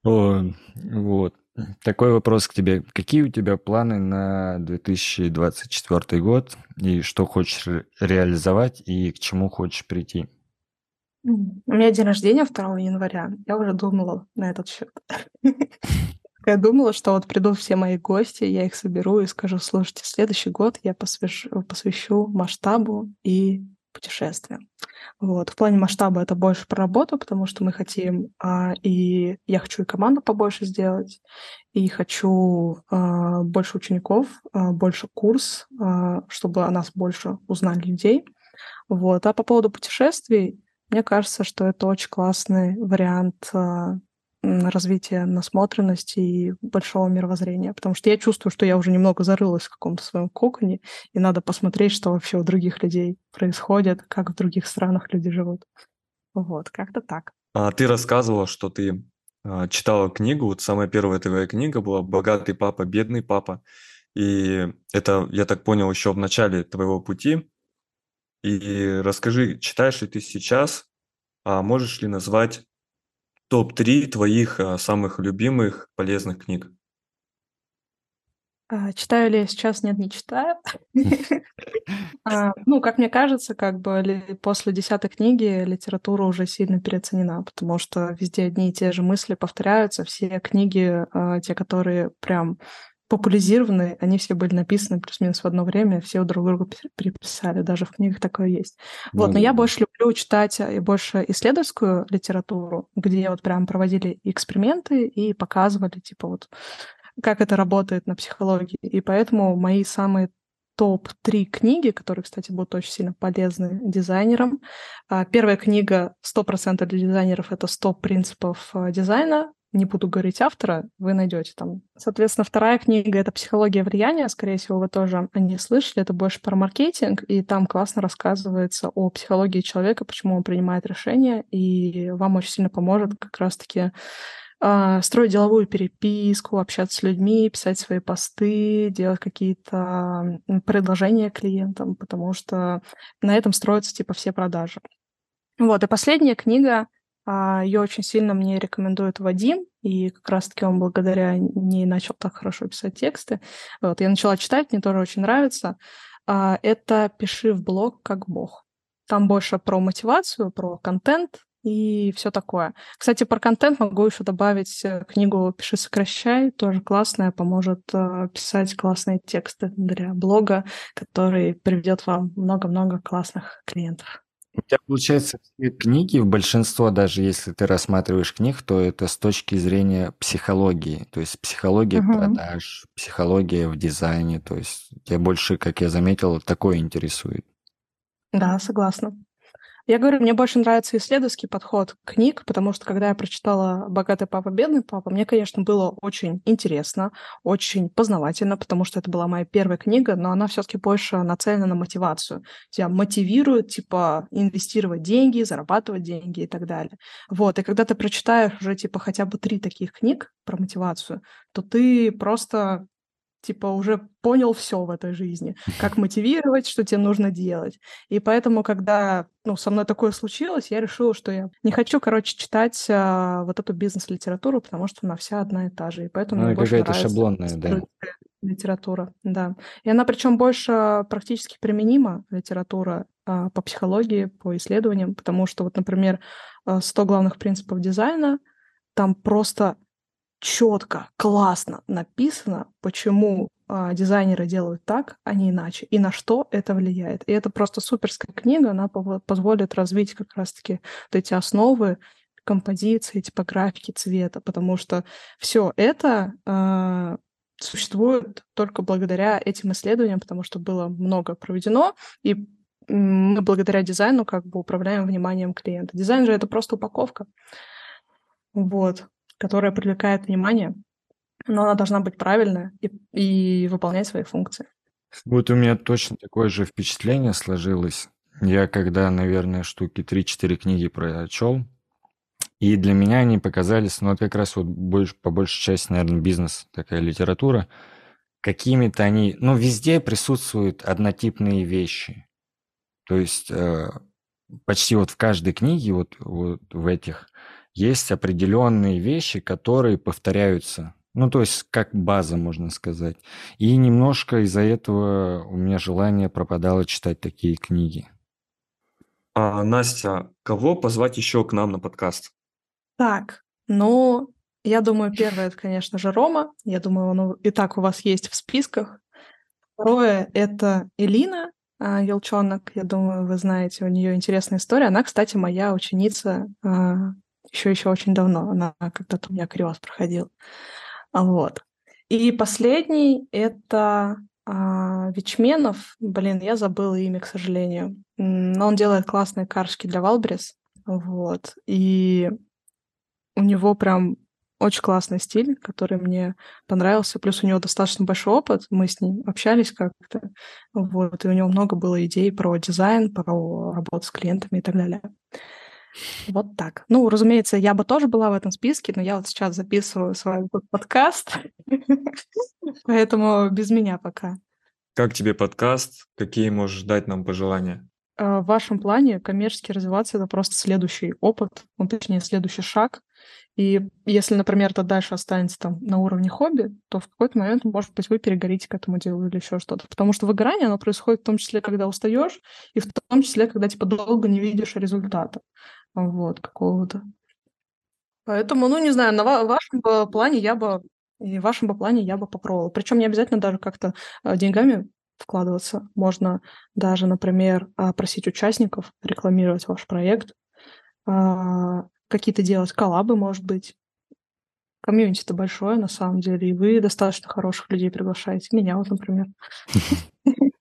О, вот. Такой вопрос к тебе. Какие у тебя планы на 2024 год? И что хочешь реализовать, и к чему хочешь прийти? У меня день рождения 2 января. Я уже думала на этот счет. Я думала, что вот придут все мои гости, я их соберу и скажу, слушайте, следующий год я посвящу, посвящу масштабу и путешествиям. Вот. В плане масштаба это больше про работу, потому что мы хотим, а, и я хочу и команду побольше сделать, и хочу а, больше учеников, а, больше курс, а, чтобы о нас больше узнали людей. Вот. А по поводу путешествий, мне кажется, что это очень классный вариант а, развития насмотренности и большого мировоззрения, потому что я чувствую, что я уже немного зарылась в каком-то своем коконе, и надо посмотреть, что вообще у других людей происходит, как в других странах люди живут. Вот, как-то так. А ты рассказывала, что ты а, читала книгу, вот самая первая твоя книга была «Богатый папа, бедный папа», и это, я так понял, еще в начале твоего пути, и расскажи, читаешь ли ты сейчас, а можешь ли назвать топ-3 твоих а, самых любимых полезных книг? А, читаю ли я сейчас? Нет, не читаю. А, ну, как мне кажется, как бы после десятой книги литература уже сильно переоценена, потому что везде одни и те же мысли повторяются. Все книги, те, которые прям популяризированы, они все были написаны плюс-минус в одно время, все друг друга переписали, даже в книгах такое есть. Ну, вот, но я больше люблю читать и больше исследовательскую литературу, где вот прям проводили эксперименты и показывали, типа вот, как это работает на психологии. И поэтому мои самые топ-3 книги, которые, кстати, будут очень сильно полезны дизайнерам. А, первая книга 100% для дизайнеров — это «100 принципов а, дизайна», не буду говорить автора, вы найдете там. Соответственно, вторая книга — это «Психология влияния». Скорее всего, вы тоже о ней слышали. Это больше про маркетинг, и там классно рассказывается о психологии человека, почему он принимает решения, и вам очень сильно поможет как раз-таки э, строить деловую переписку, общаться с людьми, писать свои посты, делать какие-то предложения клиентам, потому что на этом строятся типа все продажи. Вот, и последняя книга а, Ее очень сильно мне рекомендует Вадим, и как раз-таки он благодаря ней начал так хорошо писать тексты. Вот, я начала читать, мне тоже очень нравится. А, это «Пиши в блог как бог». Там больше про мотивацию, про контент и все такое. Кстати, про контент могу еще добавить э, книгу «Пиши, сокращай», тоже классная, поможет э, писать классные тексты для блога, который приведет вам много-много классных клиентов. У тебя, получается, все книги, в большинство, даже если ты рассматриваешь книг, то это с точки зрения психологии. То есть психология угу. продаж, психология в дизайне. То есть тебя больше, как я заметил, такое интересует. Да, согласна. Я говорю, мне больше нравится исследовательский подход книг, потому что когда я прочитала «Богатый папа, бедный папа», мне, конечно, было очень интересно, очень познавательно, потому что это была моя первая книга, но она все-таки больше нацелена на мотивацию. Тебя мотивирует, типа, инвестировать деньги, зарабатывать деньги и так далее. Вот, и когда ты прочитаешь уже, типа, хотя бы три таких книг про мотивацию, то ты просто типа уже понял все в этой жизни, как мотивировать, что тебе нужно делать. И поэтому, когда ну, со мной такое случилось, я решила, что я не хочу, короче, читать а, вот эту бизнес-литературу, потому что она вся одна и та же. И поэтому ну, мне больше какая-то шаблонная, да. Литература, да. И она причем больше практически применима, литература а, по психологии, по исследованиям, потому что вот, например, 100 главных принципов дизайна, там просто четко, классно написано, почему э, дизайнеры делают так, а не иначе, и на что это влияет. И это просто суперская книга, она позволит развить как раз-таки вот эти основы композиции, типографики, цвета, потому что все это э, существует только благодаря этим исследованиям, потому что было много проведено, и мы благодаря дизайну как бы управляем вниманием клиента. Дизайн же это просто упаковка. Вот которая привлекает внимание, но она должна быть правильная и, и выполнять свои функции. Вот у меня точно такое же впечатление сложилось. Я когда, наверное, штуки 3-4 книги прочел, и для меня они показались, ну, вот как раз вот больше, по большей части, наверное, бизнес, такая литература, какими-то они, ну, везде присутствуют однотипные вещи. То есть э, почти вот в каждой книге, вот, вот в этих, есть определенные вещи, которые повторяются. Ну, то есть как база, можно сказать. И немножко из-за этого у меня желание пропадало читать такие книги. А, Настя, кого позвать еще к нам на подкаст? Так, ну, я думаю, первое, это, конечно же, Рома. Я думаю, он и так у вас есть в списках. Второе — это Элина а, Елчонок. Я думаю, вы знаете, у нее интересная история. Она, кстати, моя ученица а, еще еще очень давно. Она когда-то у меня криоз проходил. Вот. И последний — это а, Вичменов. Блин, я забыла имя, к сожалению. Но он делает классные каршки для Валбрис. Вот. И у него прям очень классный стиль, который мне понравился. Плюс у него достаточно большой опыт. Мы с ним общались как-то. Вот. И у него много было идей про дизайн, про работу с клиентами и так далее. Вот так. Ну, разумеется, я бы тоже была в этом списке, но я вот сейчас записываю свой подкаст, поэтому без меня пока. Как тебе подкаст? Какие можешь дать нам пожелания? А, в вашем плане коммерчески развиваться это просто следующий опыт, ну, точнее, следующий шаг. И если, например, это дальше останется там на уровне хобби, то в какой-то момент, может быть, вы перегорите к этому делу или еще что-то. Потому что выгорание, оно происходит в том числе, когда устаешь, и в том числе, когда, типа, долго не видишь результата вот, какого-то. Поэтому, ну, не знаю, на вашем плане я бы и в вашем бы плане я бы попробовала. Причем не обязательно даже как-то э, деньгами вкладываться. Можно даже, например, а, просить участников рекламировать ваш проект, а, какие-то делать коллабы, может быть. Комьюнити-то большое, на самом деле, и вы достаточно хороших людей приглашаете. Меня вот, например.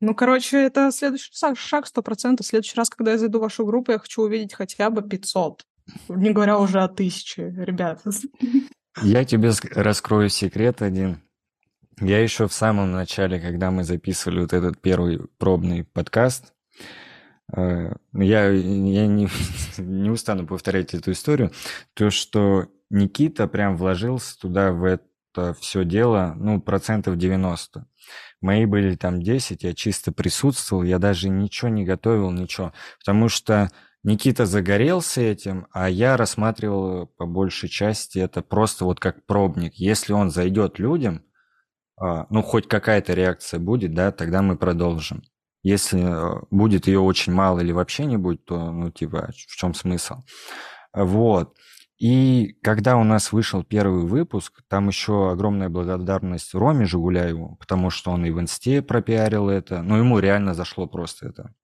Ну, короче, это следующий шаг, сто процентов. В следующий раз, когда я зайду в вашу группу, я хочу увидеть хотя бы 500. Не говоря уже о тысяче, ребят. Я тебе раскрою секрет один. Я еще в самом начале, когда мы записывали вот этот первый пробный подкаст, я, я не, не устану повторять эту историю, то, что Никита прям вложился туда, в это все дело, ну, процентов 90. Мои были там 10, я чисто присутствовал, я даже ничего не готовил, ничего. Потому что Никита загорелся этим, а я рассматривал по большей части это просто вот как пробник. Если он зайдет людям, а, ну, хоть какая-то реакция будет, да, тогда мы продолжим. Если э, будет ее очень мало или вообще не будет, то, ну, типа, в чем смысл? Вот. И когда у нас вышел первый выпуск, там еще огромная благодарность Роме Жигуляеву, потому что он и в инсте пропиарил это, но ему реально зашло просто это.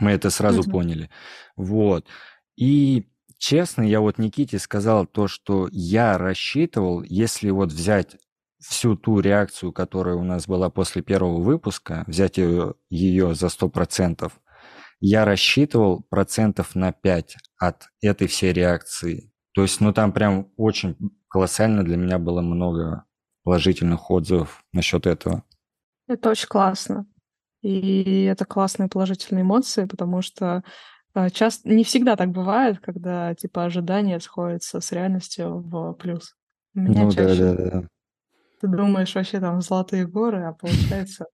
Мы это сразу mm-hmm. поняли. Вот. И честно, я вот Никите сказал то, что я рассчитывал, если вот взять всю ту реакцию, которая у нас была после первого выпуска, взять ее, ее за 100%, я рассчитывал процентов на 5 от этой всей реакции. То есть, ну там прям очень колоссально для меня было много положительных отзывов насчет этого. Это очень классно. И это классные положительные эмоции, потому что э, часто не всегда так бывает, когда типа ожидания сходятся с реальностью в плюс. У меня ну чаще да, да, да. Ты думаешь вообще там золотые горы, а получается...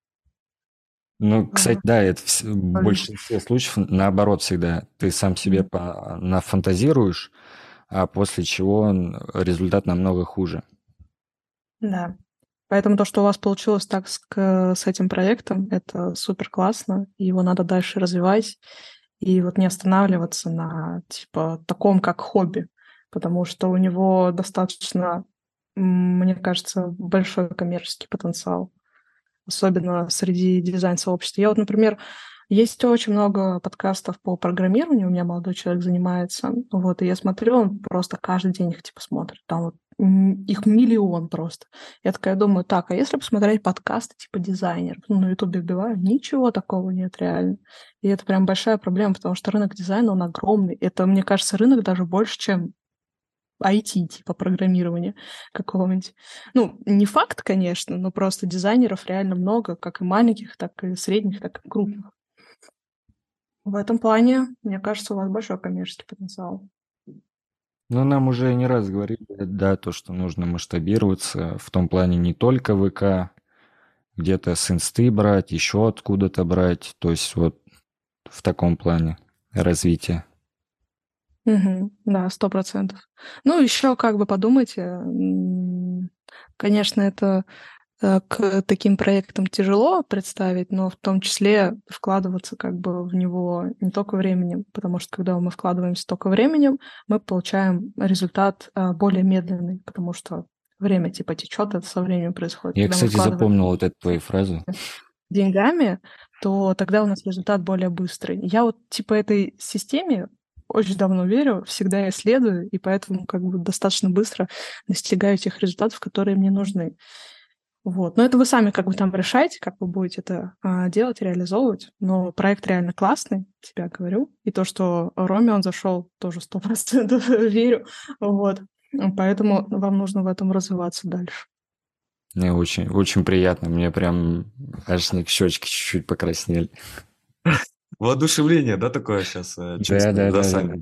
Ну, кстати, да, это в, большинстве случаев наоборот всегда. Ты сам себе нафантазируешь, а после чего результат намного хуже. Да. Поэтому то, что у вас получилось так с, с этим проектом, это супер классно. Его надо дальше развивать и вот не останавливаться на типа таком, как хобби, потому что у него достаточно мне кажется, большой коммерческий потенциал, особенно среди дизайн-сообщества. Я вот, например, есть очень много подкастов по программированию, у меня молодой человек занимается, вот, и я смотрю, он просто каждый день их, типа, смотрит, там вот их миллион просто. Я такая думаю, так, а если посмотреть подкасты типа дизайнеров, ну, на ютубе вбиваю, ничего такого нет реально. И это прям большая проблема, потому что рынок дизайна, он огромный. Это, мне кажется, рынок даже больше, чем IT, типа программирования какого-нибудь. Ну, не факт, конечно, но просто дизайнеров реально много, как и маленьких, так и средних, так и крупных. В этом плане, мне кажется, у вас большой коммерческий потенциал. Ну, нам уже не раз говорили, да, то, что нужно масштабироваться в том плане не только ВК, где-то с инсты брать, еще откуда-то брать, то есть вот в таком плане развития. Мгм. Да, сто процентов. Ну, еще как бы подумайте, конечно, это э, к таким проектам тяжело представить, но в том числе вкладываться как бы в него не только временем, потому что когда мы вкладываемся только временем, мы получаем результат э, более медленный, потому что время типа течет, это со временем происходит. Я, Когда кстати, запомнил вот эту твою фразу. деньгами, то тогда у нас результат более быстрый. Я вот типа этой системе очень давно верю, всегда исследую, и поэтому как бы достаточно быстро достигаю тех результатов, которые мне нужны. Вот. Но это вы сами как бы там решаете, как вы будете это а, делать, реализовывать. Но проект реально классный, тебя говорю. И то, что Роме он зашел, тоже сто процентов верю. Вот. Поэтому вам нужно в этом развиваться дальше. Мне очень, очень приятно. Мне прям аж щечки чуть-чуть покраснели. Воодушевление, да, такое сейчас э, Да, да, да, да.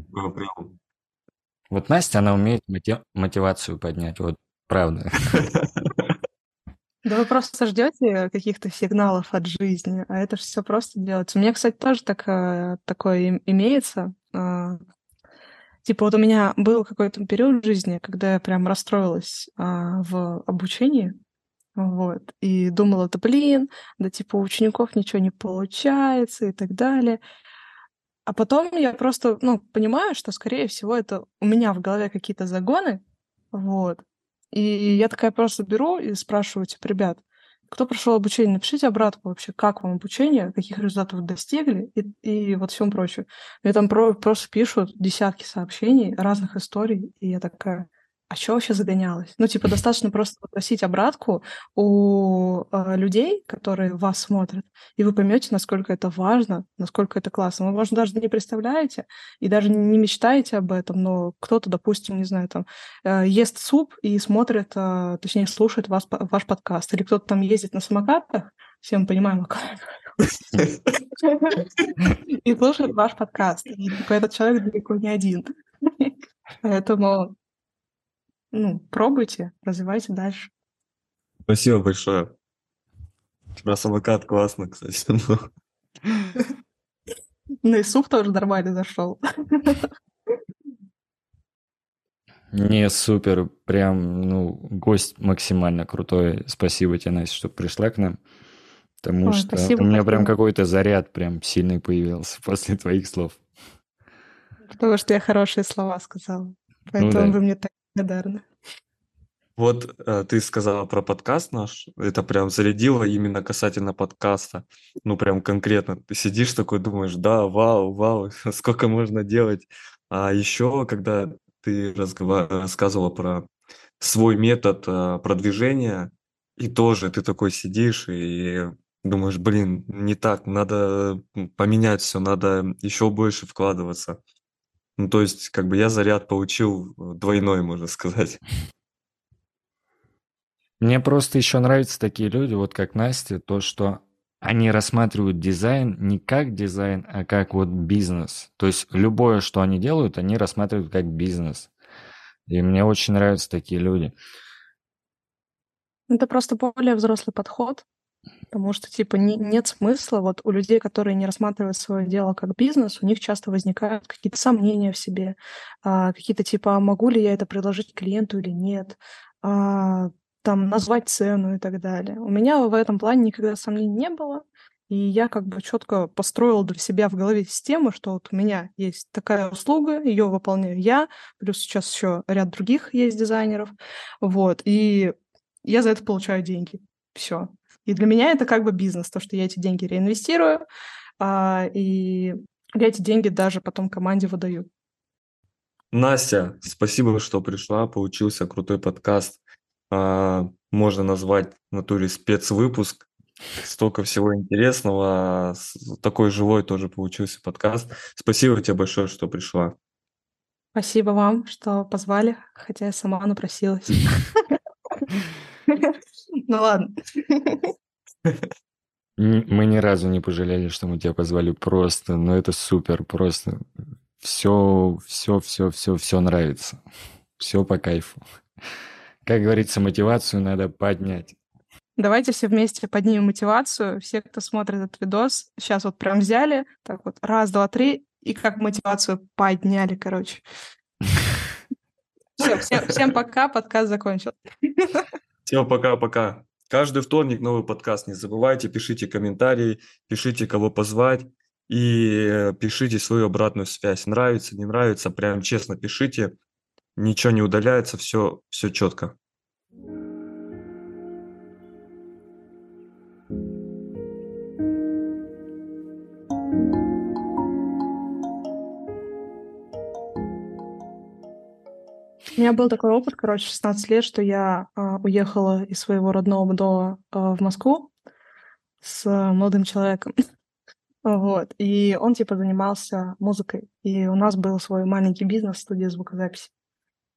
Вот Настя, она умеет мотив- мотивацию поднять, вот правда. Да вы просто ждете каких-то сигналов от жизни, а это же все просто делается. У меня, кстати, тоже так, э, такое имеется. А, типа вот у меня был какой-то период в жизни, когда я прям расстроилась а, в обучении, вот. И думала, да блин, да типа у учеников ничего не получается и так далее. А потом я просто, ну, понимаю, что, скорее всего, это у меня в голове какие-то загоны, вот. И я такая просто беру и спрашиваю, типа, ребят, кто прошел обучение, напишите обратку вообще, как вам обучение, каких результатов достигли и, и вот всем прочее. Мне там про, просто пишут десятки сообщений, разных историй, и я такая, а что вообще загонялось? Ну, типа, достаточно просто попросить обратку у э, людей, которые вас смотрят, и вы поймете, насколько это важно, насколько это классно. Вы, может, даже не представляете и даже не мечтаете об этом, но кто-то, допустим, не знаю, там, э, ест суп и смотрит, э, точнее, слушает вас, ваш подкаст, или кто-то там ездит на самокатах, все мы понимаем, и слушает ваш подкаст. И типа, этот человек далеко не один. Поэтому ну, пробуйте, развивайте дальше. Спасибо большое. Про самокат классно, кстати. Ну и суп тоже нормально зашел. Не, супер. Прям, ну, гость максимально крутой. Спасибо тебе, Настя, что пришла к нам. Потому Ой, что спасибо, у меня спасибо. прям какой-то заряд прям сильный появился после твоих слов. Потому что я хорошие слова сказала. Поэтому ну, да. вы мне так благодарна. Вот э, ты сказала про подкаст наш, это прям зарядило именно касательно подкаста, ну прям конкретно. Ты сидишь такой, думаешь, да, вау, вау, сколько можно делать. А еще, когда ты рассказывала про свой метод э, продвижения И тоже ты такой сидишь и думаешь, блин, не так, надо поменять все, надо еще больше вкладываться. Ну, то есть, как бы я заряд получил двойной, можно сказать. Мне просто еще нравятся такие люди, вот как Настя, то, что они рассматривают дизайн не как дизайн, а как вот бизнес. То есть любое, что они делают, они рассматривают как бизнес. И мне очень нравятся такие люди. Это просто более взрослый подход, потому что, типа, не, нет смысла, вот у людей, которые не рассматривают свое дело как бизнес, у них часто возникают какие-то сомнения в себе, а, какие-то типа, а могу ли я это предложить клиенту или нет, а, там, назвать цену и так далее. У меня в этом плане никогда сомнений не было, и я как бы четко построила для себя в голове систему, что вот у меня есть такая услуга, ее выполняю я, плюс сейчас еще ряд других есть дизайнеров, вот, и я за это получаю деньги. Все. И для меня это как бы бизнес, то, что я эти деньги реинвестирую, а, и я эти деньги даже потом команде выдаю. Настя, спасибо, что пришла. Получился крутой подкаст. А, можно назвать в натуре спецвыпуск. Столько всего интересного. Такой живой тоже получился подкаст. Спасибо тебе большое, что пришла. Спасибо вам, что позвали, хотя я сама напросилась. Ну ладно. Мы ни разу не пожалели, что мы тебя позвали просто, но это супер, просто все, все, все, все, все нравится. Все по кайфу. Как говорится, мотивацию надо поднять. Давайте все вместе поднимем мотивацию. Все, кто смотрит этот видос, сейчас вот прям взяли, так вот, раз, два, три, и как мотивацию подняли, короче. Все, всем, всем пока, подкаст закончил. Всем пока-пока. Каждый вторник новый подкаст. Не забывайте, пишите комментарии, пишите, кого позвать и э, пишите свою обратную связь. Нравится, не нравится, прям честно пишите ничего не удаляется, все, все четко. У меня был такой опыт, короче, 16 лет, что я э, уехала из своего родного дома э, в Москву с э, молодым человеком. вот. И он, типа, занимался музыкой. И у нас был свой маленький бизнес, студия звукозаписи.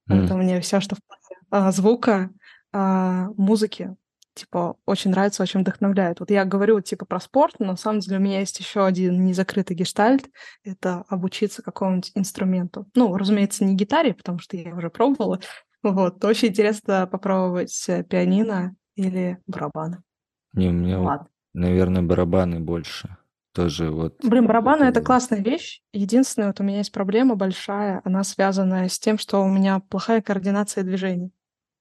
Mm. Это мне все, что в плане а, звука, а, музыки, типа, очень нравится, очень вдохновляет. Вот я говорю, типа, про спорт, но на самом деле у меня есть еще один незакрытый гештальт — это обучиться какому-нибудь инструменту. Ну, разумеется, не гитаре, потому что я уже пробовала. Вот, очень интересно попробовать э, пианино или барабаны. Не, у меня, Ладно. наверное, барабаны больше тоже вот... Блин, барабаны — это классная вещь. Единственное, вот у меня есть проблема большая, она связана с тем, что у меня плохая координация движений.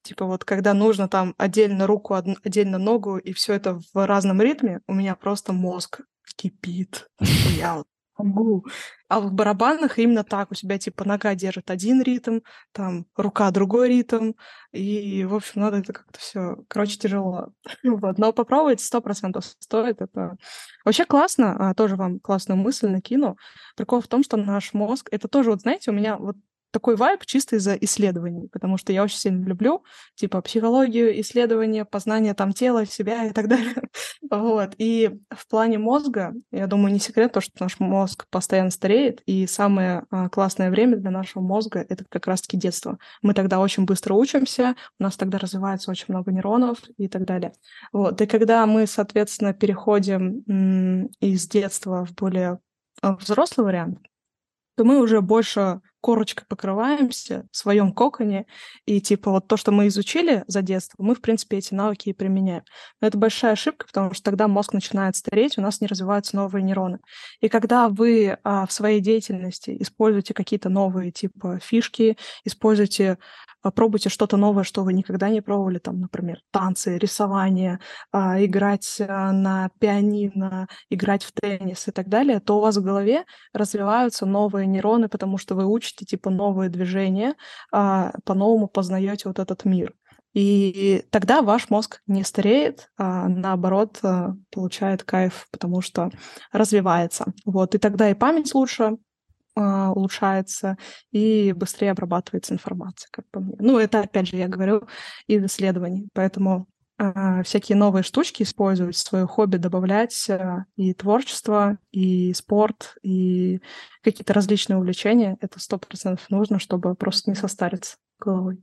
Типа вот когда нужно там отдельно руку, отдельно ногу, и все это в разном ритме, у меня просто мозг кипит. Я вот могу. А в барабанах именно так. У тебя типа нога держит один ритм, там рука другой ритм. И, в общем, надо это как-то все. Короче, тяжело. вот. Но попробовать сто процентов стоит. Это вообще классно. А, тоже вам классную мысль накину. Прикол в том, что наш мозг, это тоже, вот знаете, у меня вот такой вайб чисто из-за исследований, потому что я очень сильно люблю, типа, психологию, исследования, познание там тела, себя и так далее. вот. И в плане мозга, я думаю, не секрет то, что наш мозг постоянно стареет, и самое а, классное время для нашего мозга — это как раз-таки детство. Мы тогда очень быстро учимся, у нас тогда развивается очень много нейронов и так далее. Вот. И когда мы, соответственно, переходим из детства в более а, взрослый вариант, то мы уже больше корочкой покрываемся в своем коконе, и типа вот то, что мы изучили за детство, мы, в принципе, эти навыки и применяем. Но это большая ошибка, потому что тогда мозг начинает стареть, у нас не развиваются новые нейроны. И когда вы а, в своей деятельности используете какие-то новые типа фишки, используете пробуйте что-то новое, что вы никогда не пробовали, там, например, танцы, рисование, а, играть а, на пианино, играть в теннис и так далее, то у вас в голове развиваются новые нейроны, потому что вы учите типа новые движения, а, по-новому познаете вот этот мир. И тогда ваш мозг не стареет, а наоборот получает кайф, потому что развивается. Вот. И тогда и память лучше, улучшается и быстрее обрабатывается информация, как по мне. Ну, это, опять же, я говорю из исследований. Поэтому а, всякие новые штучки использовать, свое хобби добавлять а, и творчество, и спорт, и какие-то различные увлечения. Это сто процентов нужно, чтобы просто не состариться головой.